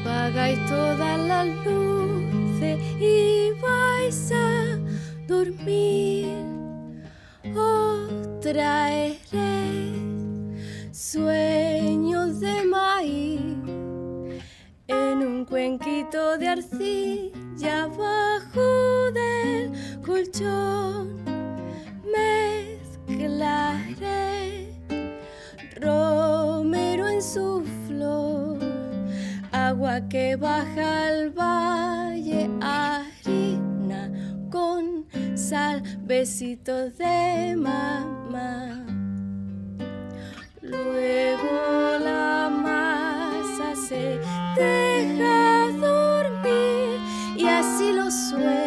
Apagáis todas las luces y vais a dormir, os traeré sueños de maíz en un cuenquito de arcilla bajo del colchón. Mezclaré que baja al valle, harina con sal, besitos de mamá. Luego la masa se deja dormir y así los sueños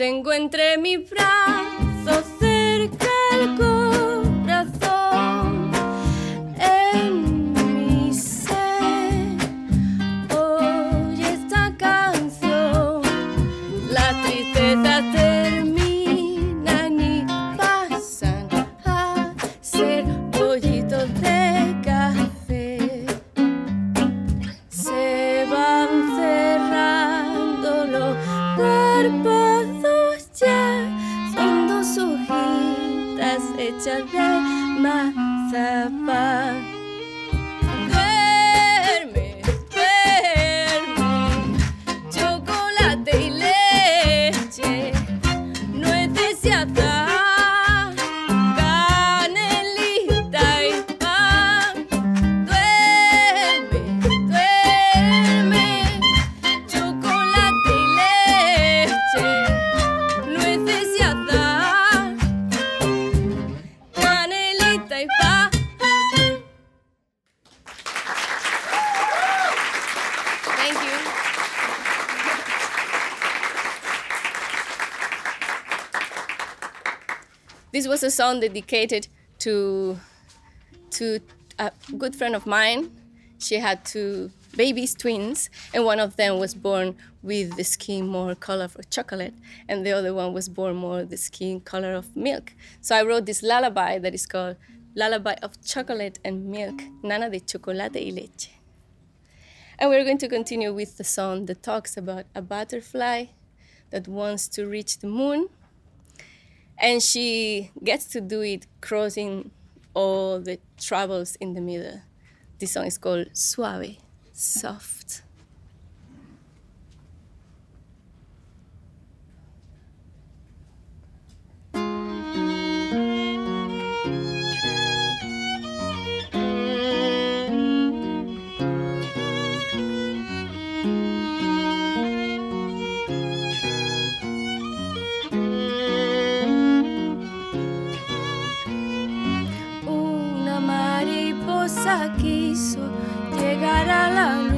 tengo entre mis brazos a song dedicated to to a good friend of mine. She had two babies, twins, and one of them was born with the skin more color of chocolate, and the other one was born more the skin color of milk. So I wrote this lullaby that is called Lullaby of Chocolate and Milk, Nana de Chocolate y Leche. And we're going to continue with the song that talks about a butterfly that wants to reach the moon and she gets to do it crossing all the troubles in the middle. This song is called Suave, soft. Alas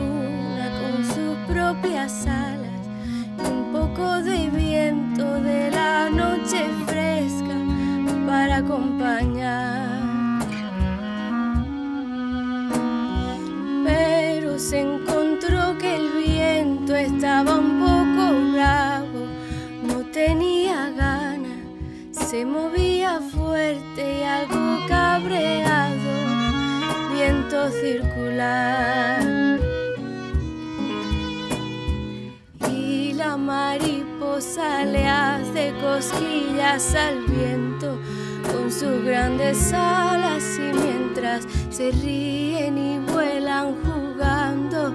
y un poco de viento de la noche fresca para acompañar. Pero se encontró que el viento estaba un poco bravo, no tenía ganas, se movía fuerte y algo cabreado, viento circular. Mariposa le hace cosquillas al viento con sus grandes alas y mientras se ríen y vuelan jugando,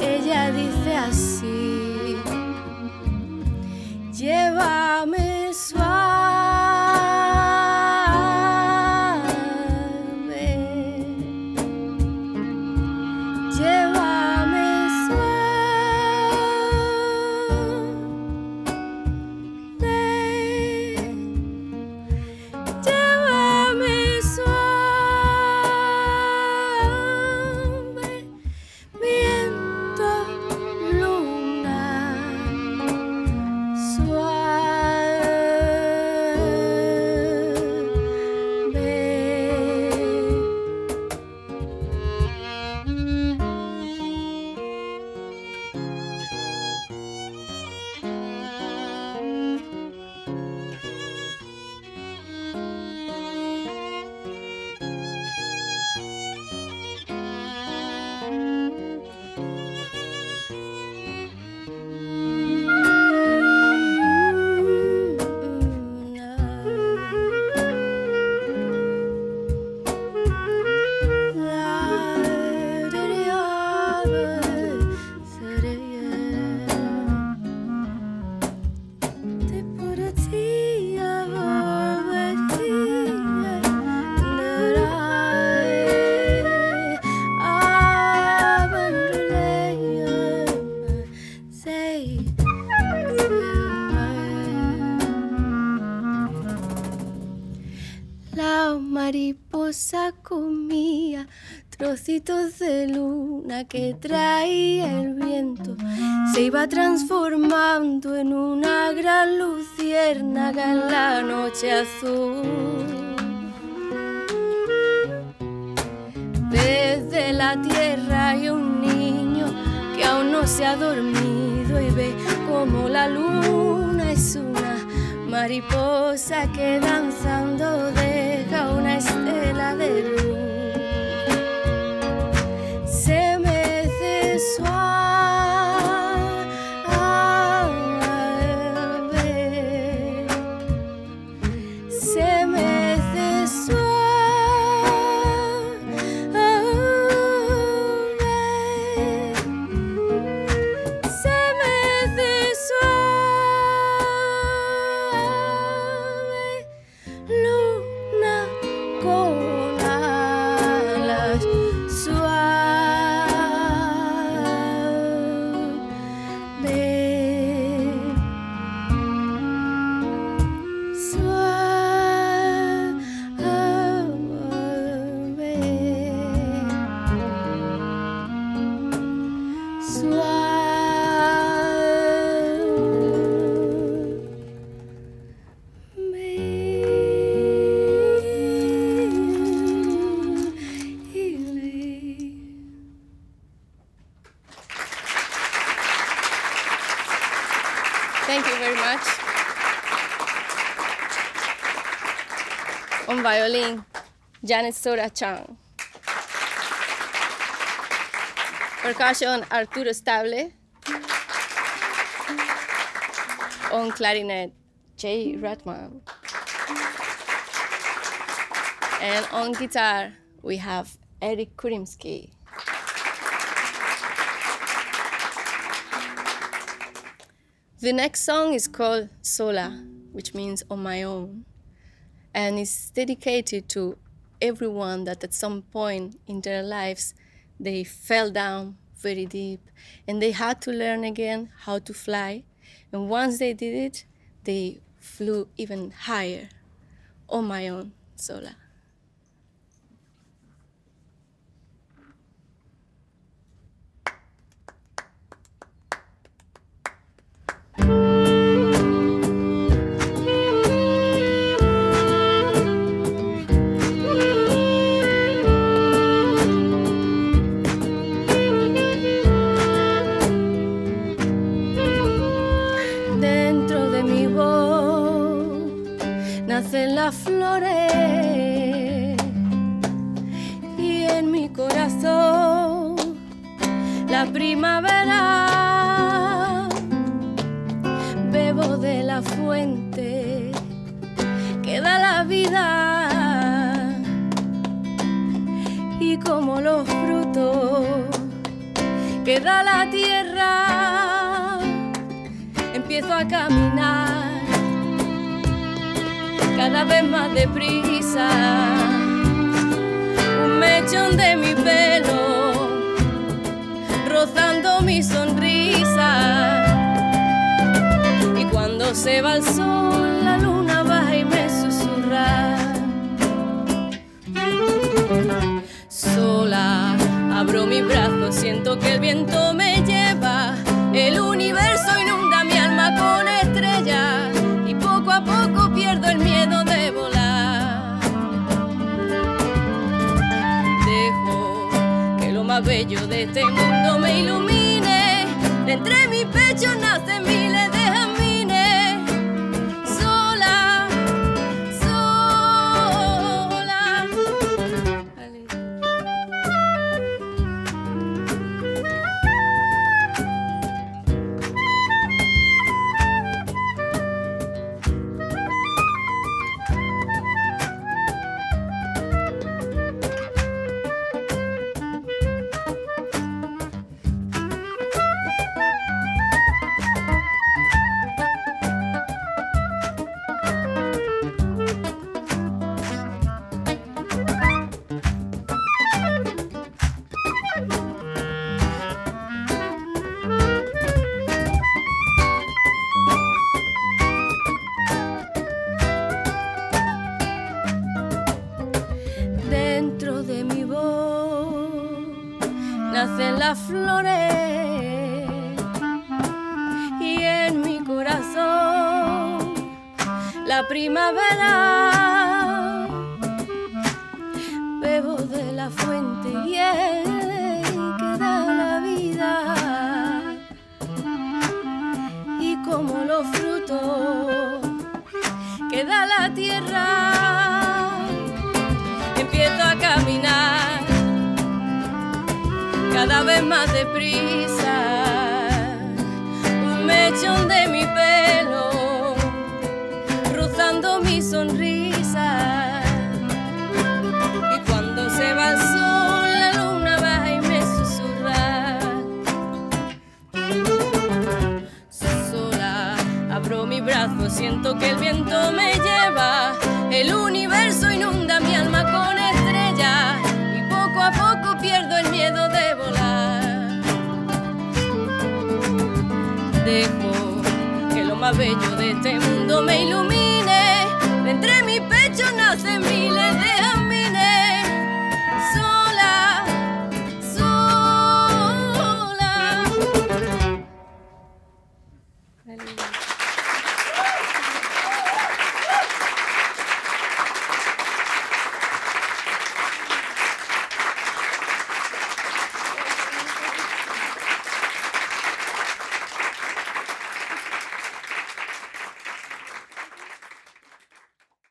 ella dice así, llévame de luna que traía el viento se iba transformando en una gran luciérnaga en la noche azul. Desde la tierra hay un niño que aún no se ha dormido y ve como la luna es una mariposa que danzando deja una estela de luz. Thank you very much. On violin, Janet Sora Chang. Percussion, Arturo Stable. On clarinet, Jay Ratman. And on guitar, we have Eric Kurimsky. The next song is called Sola, which means on my own, and it's dedicated to everyone that at some point in their lives they fell down very deep and they had to learn again how to fly. And once they did it, they flew even higher on my own, Sola. La fuente que da la vida y como los frutos que da la tierra empiezo a caminar cada vez más deprisa. Un mechón de mi pelo rozando mi sonrisa. Se va el sol, la luna baja y me susurra. Sola abro mi brazo, siento que el viento me lleva. El universo inunda mi alma con estrellas y poco a poco pierdo el miedo de volar. Dejo que lo más bello de este mundo me ilumine. Entre mi pecho nacen miles de primavera. Bebo de la fuente y el que da la vida y como los frutos que da la tierra empiezo a caminar cada vez más deprisa. Un mechón de mi pelo rozando yo no se milen